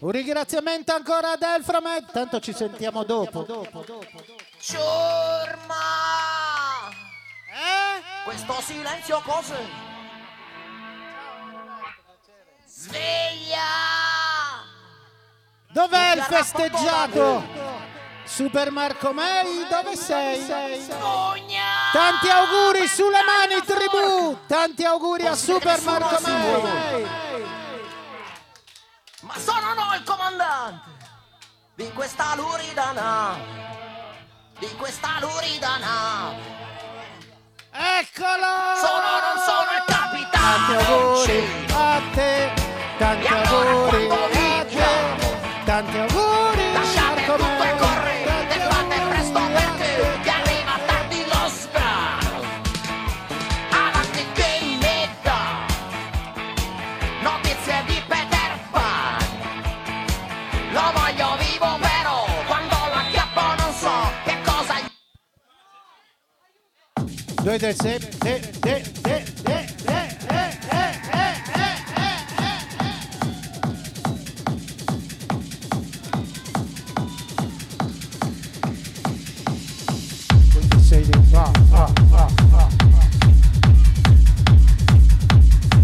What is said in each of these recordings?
Un ringraziamento ancora ad Elframed, tanto ci sentiamo dopo. Ciurma! Eh? Questo silenzio cos'è? Sveglia! Dov'è il festeggiato? Super Marco May, dove sei? Tanti auguri sulle mani tribù! Tanti auguri a Super Marco May! Ma sono no il comandante di questa lurida nave, di questa lurida nave. Eccolo! Sono non sono il Tanti capitano. auguri a te, tanti auguri a te, tanti auguri 2, 3, 6, de, de, de, de, de.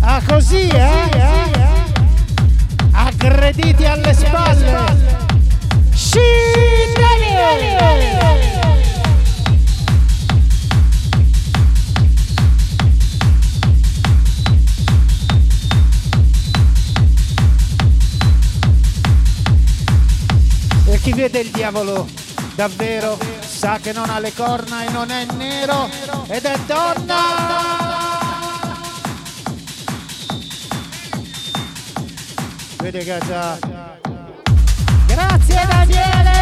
Ah così, eh? Ah, eh? Aggrediti alle spalle! Chi vede il diavolo davvero sa che non ha le corna e non è nero ed è donna. Vedi che già. Grazie Daniele!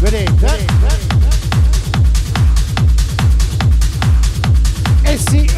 Vedi? eh? E si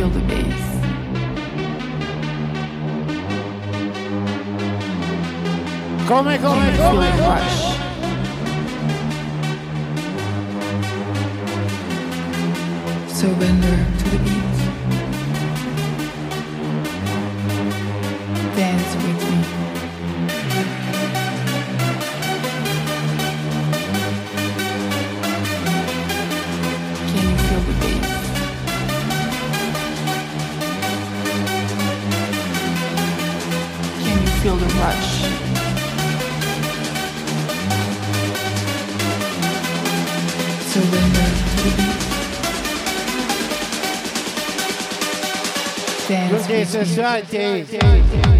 feel the bass? Come, come, Can you feel come, the come? rush? Surrender to the beat. Society.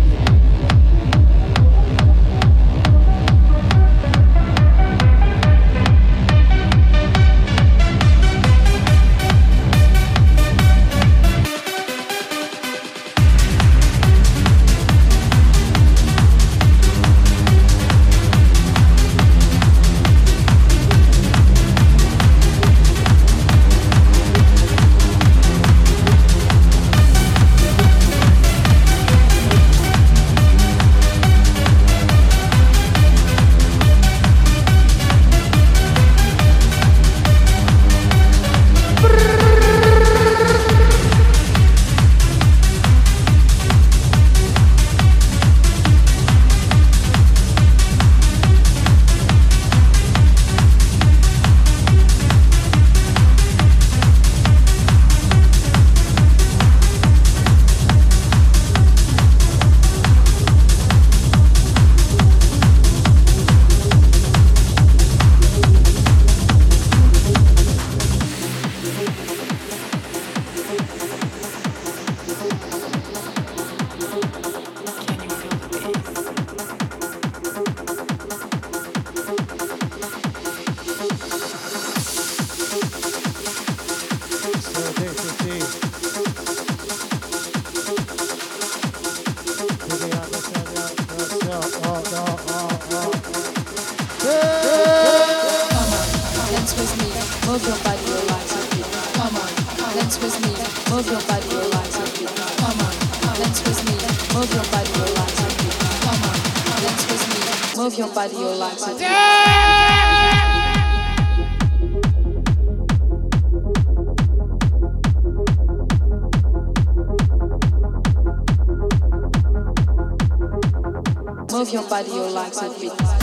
Your body, or life and be Come on, that's what's me. Move your legs and feet.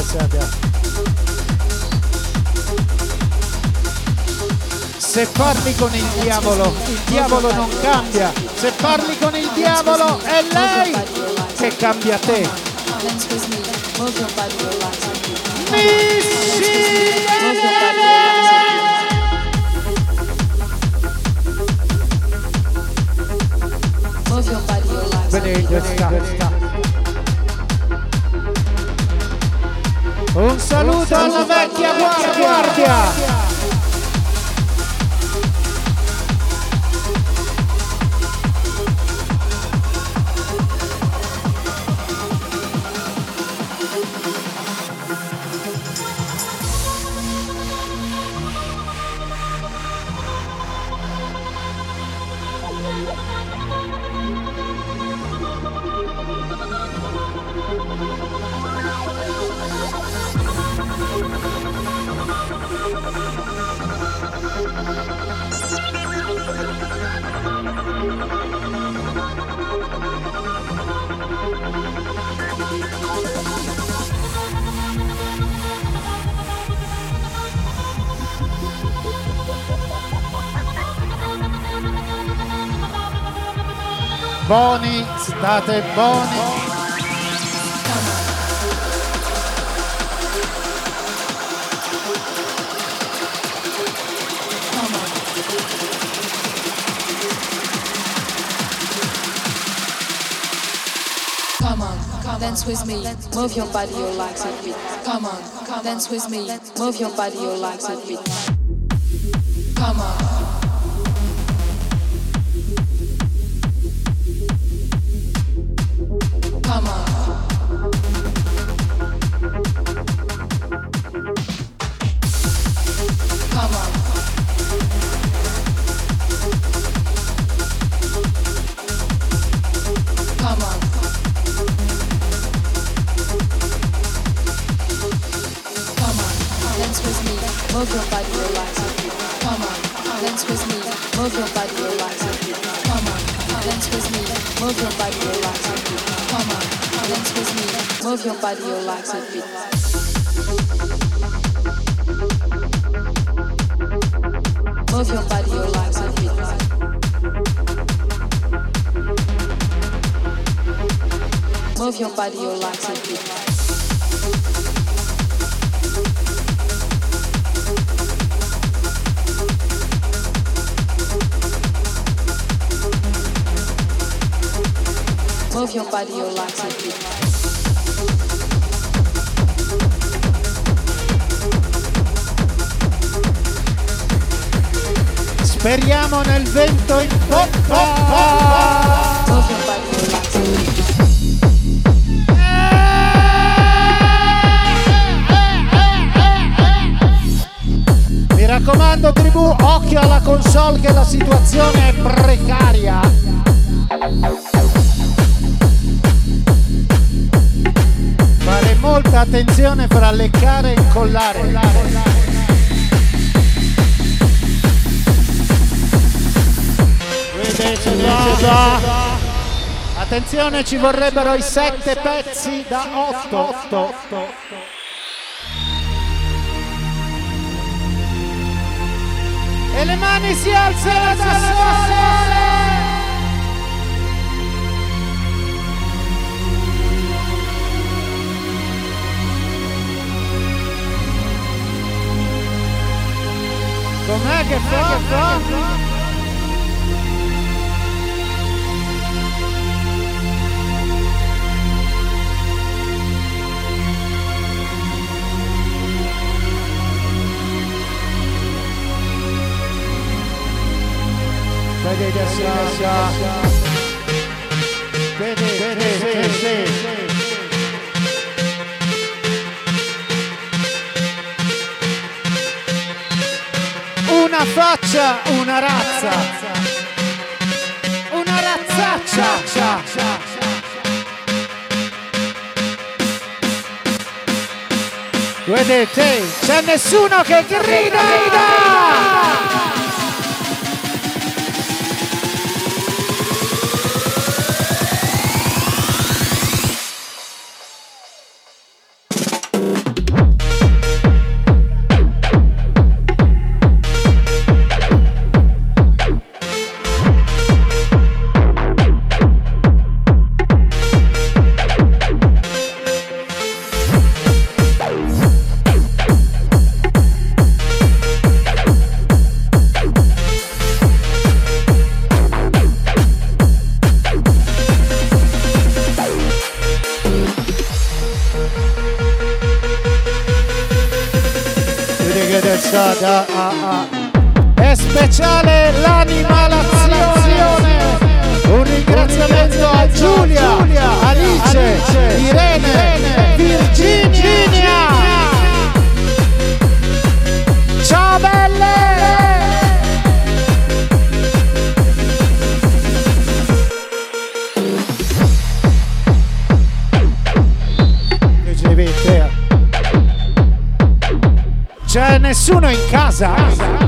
Abbiamo. Se parli con il diavolo, il diavolo non cambia. Se parli con il diavolo, è lei che cambia te. Dance with me, move Un saluto alla vecchia guardia! State buoni. Come on, dance with me, move your body, your legs and feet. Come on, dance with me, move your body, your legs and feet. Raccomando tribù, occhio alla console che la situazione è precaria. Fare molta attenzione fra leccare e incollare. Là. Attenzione, ci vorrebbero i sette pezzi da otto. E le mani si alzano da sole. Com'è che? Che? Vedi che sa. Vedi, vedi, sì. Una faccia, una razza. Una razzaccia. Vedete, c'è nessuno che grida! Vedi nessuno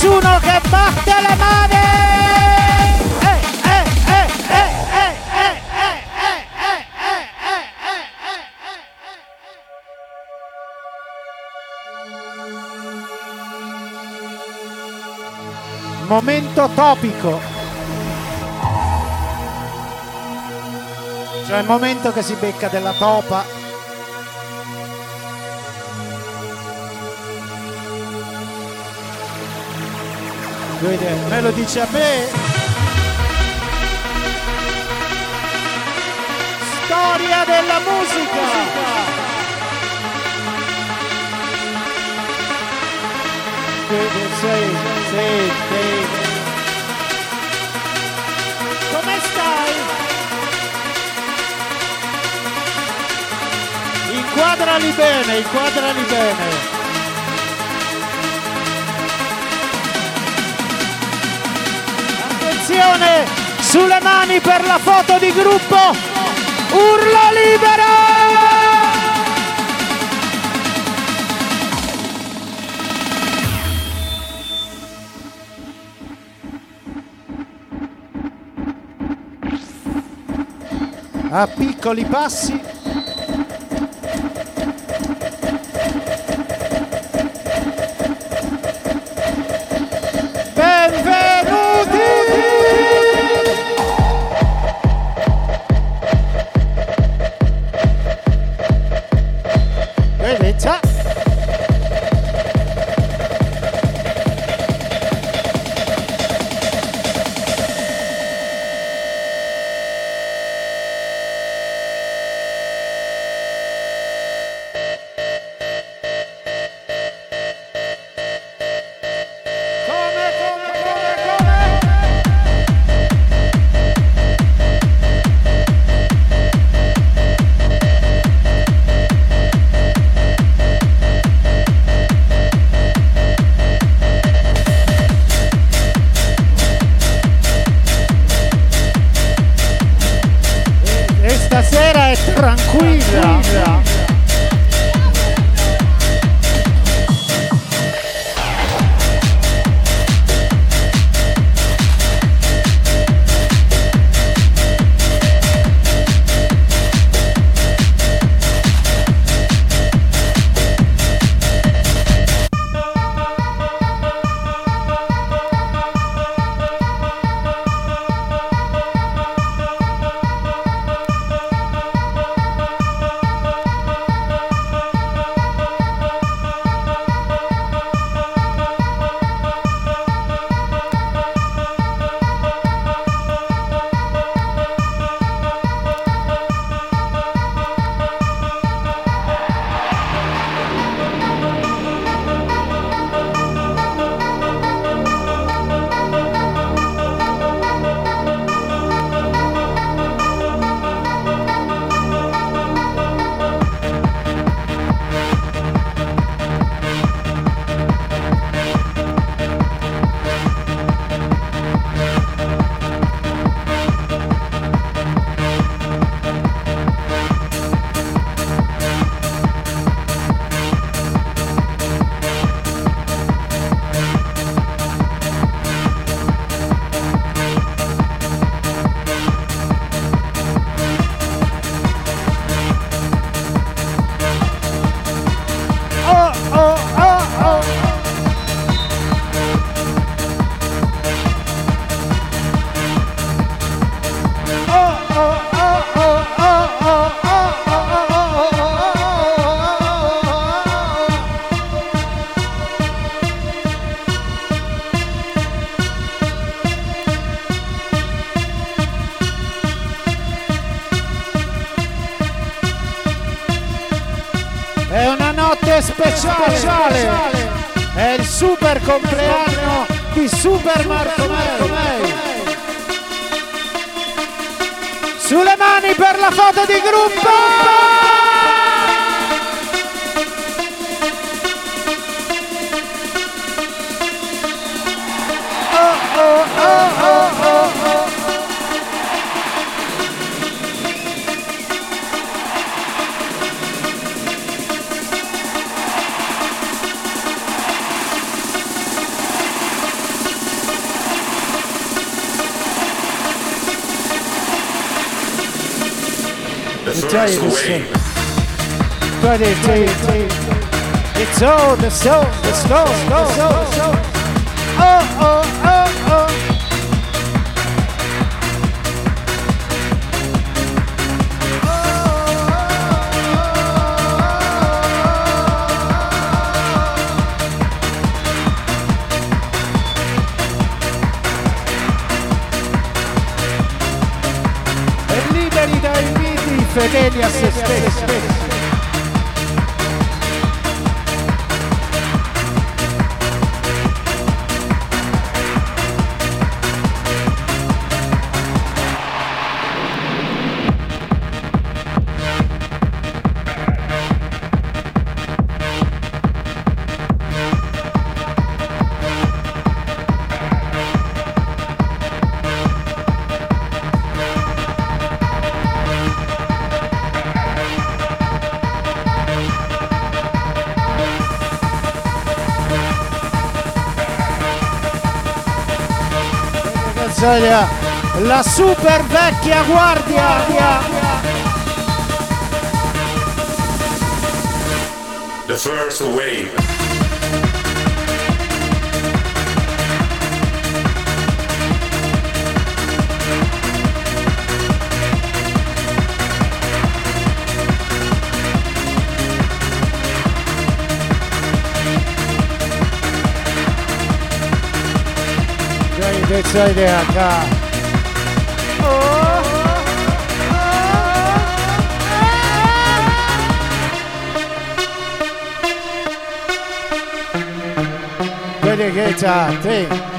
nessuno che batte le mani! Momento topico. Cioè il momento che si becca della topa Vede, me lo dice a me. Storia della musica. Sei, sei, sei. Come stai? Inquadrali bene, inquadrali bene. Attenzione, sulle mani per la foto di gruppo. Urlo libero! A piccoli passi. Oh! Compleanno di Super Marco Mei. Sulle mani per la foto di gruppo! It, it, it's all the soul, the soul, the soul, the soul. Oh, oh, oh, oh. Fedeli a se stessi. Italia, la super vecchia guardia. The first wave. Pezza de acá. Vedi che c'ha,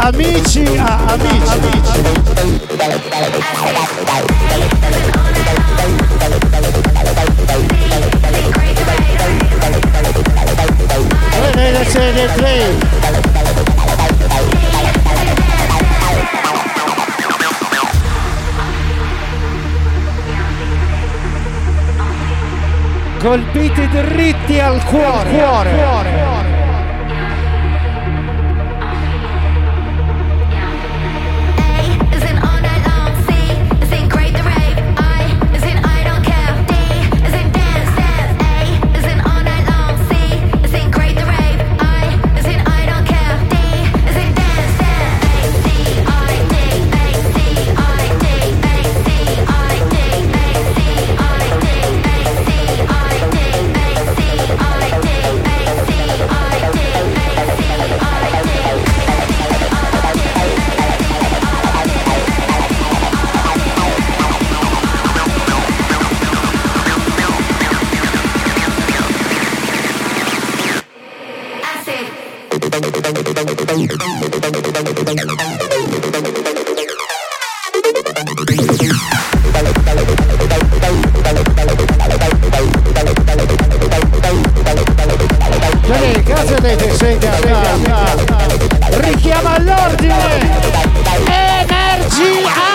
amici a amici. Vedete. Colpiti dritti al cuore, cuore, cuore. cuore. sveglia, sveglia, sveglia. Richiama all'ordine. Energia!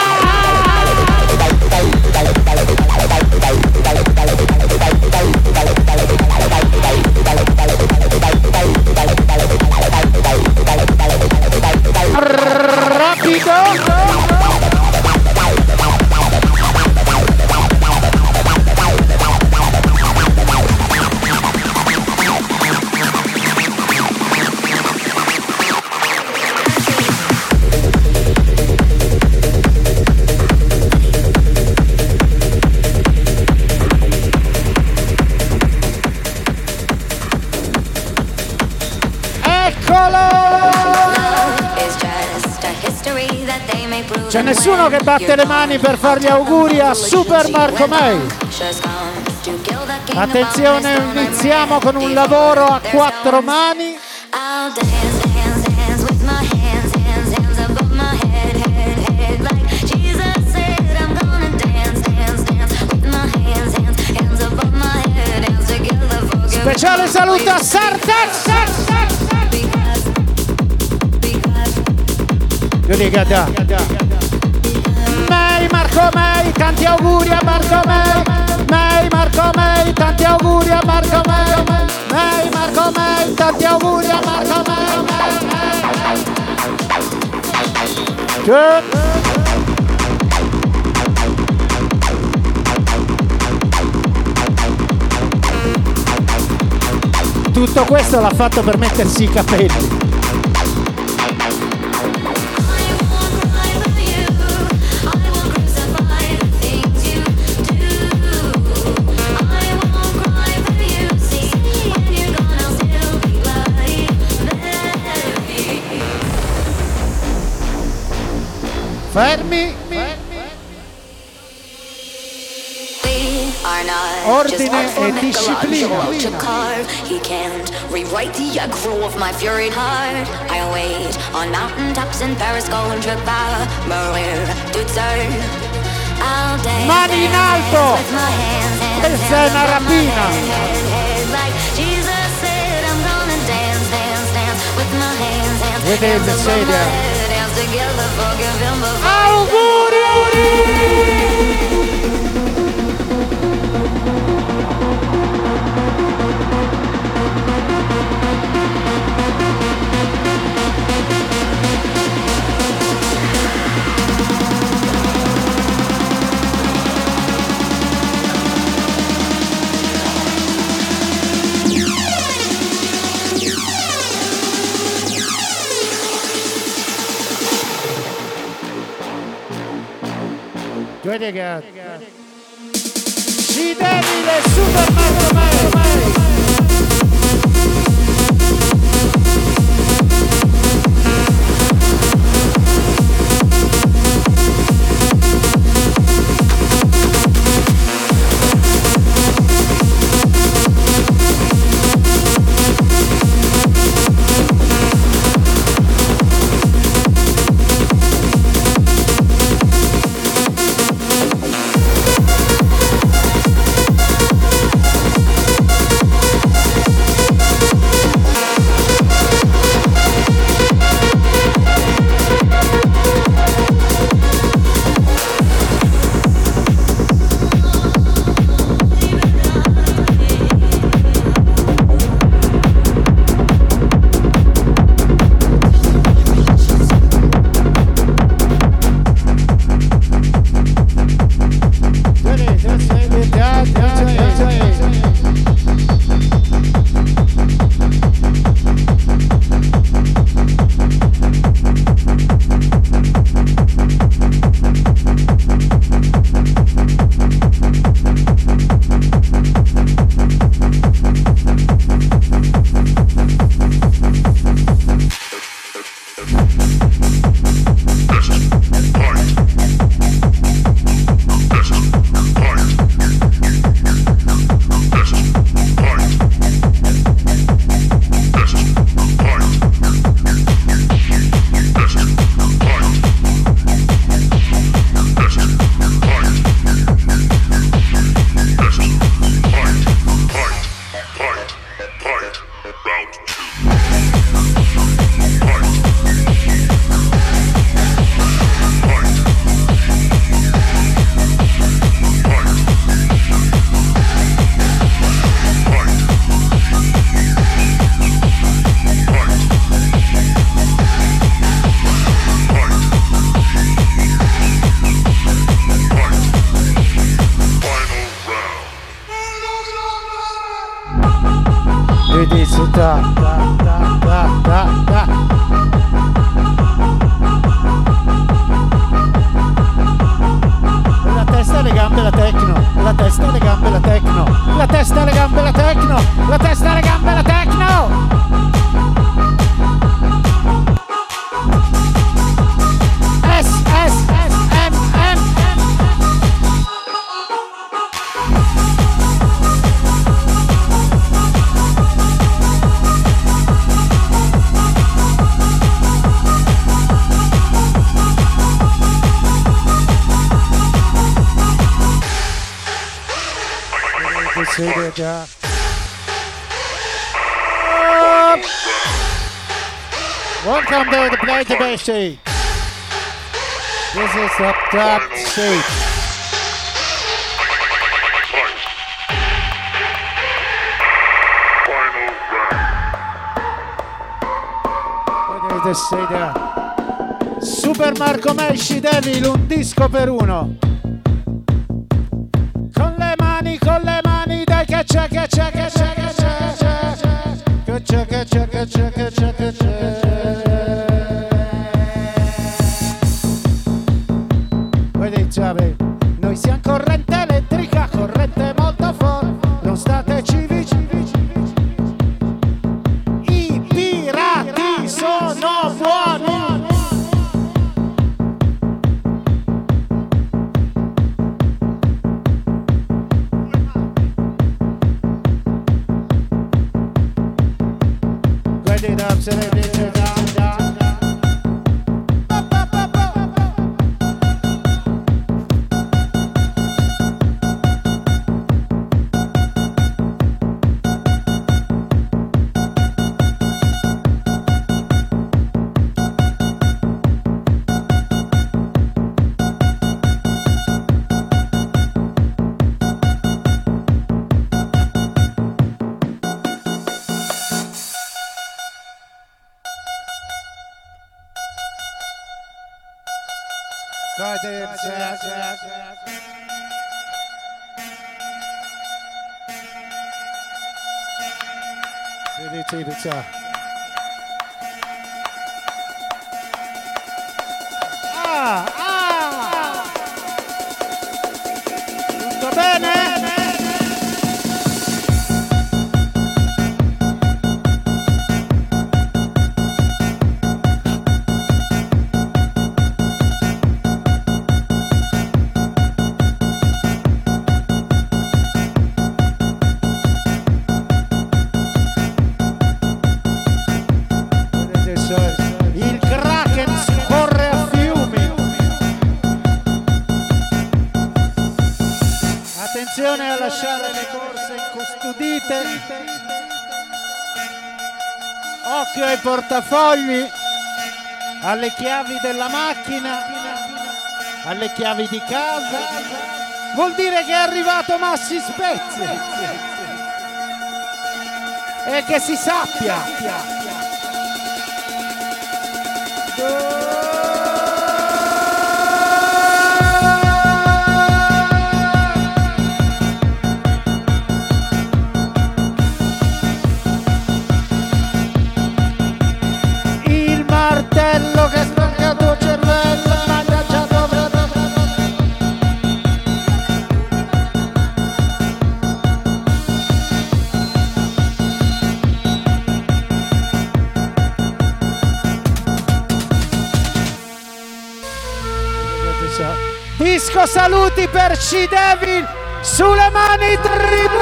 Batte le mani per fare gli auguri a Super Marco May. Attenzione, iniziamo con un lavoro a quattro mani. Speciale saluto a Sartex! Io dico da. May, Marco May, tanti auguri a Marco May. May, Marco May, tanti auguri a Marco May. May, Marco May, tanti auguri a Marco May. Good. Tutto questo l'ha fatto per mettersi i capelli. Fermi. Ordine e disciplina. He can't rewrite the aggro of my fury heart. I wait on mountain tops in Paris, going contre par Maria Dutzer. Mani in alto! Questa è una rapina! Within the stadium. Auguri! Che... Ci devi le Super Mario Mario Veridicità. Decide già. Welcome to the Play to Base. This is the top sheet. Potete sedere. Super Marco Mesci Devil, un disco per uno. Con le mani, con le check it, check it, check it. Sukadev Swag. Incustodite. Occhio ai portafogli, alle chiavi della macchina, alle chiavi di casa. Vuol dire che è arrivato Massi Spezia. E che si sappia. Il saluti per C-Devil sulle mani tribù.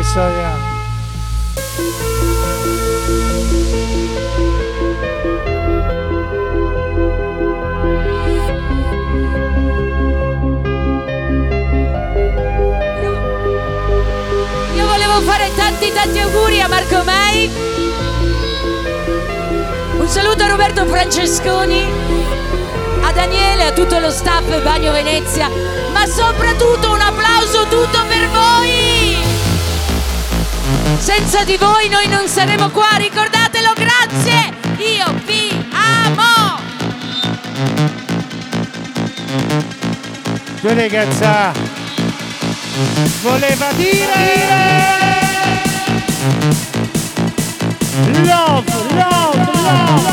Soia. Tanti auguri a Marco Mai. Un saluto a Roberto Francesconi, a Daniele, a tutto lo staff Bagno Venezia, ma soprattutto un applauso tutto per voi! Senza di voi noi non saremo qua, ricordatelo, grazie! Io vi amo! Due ragazza voleva dire Love, love, love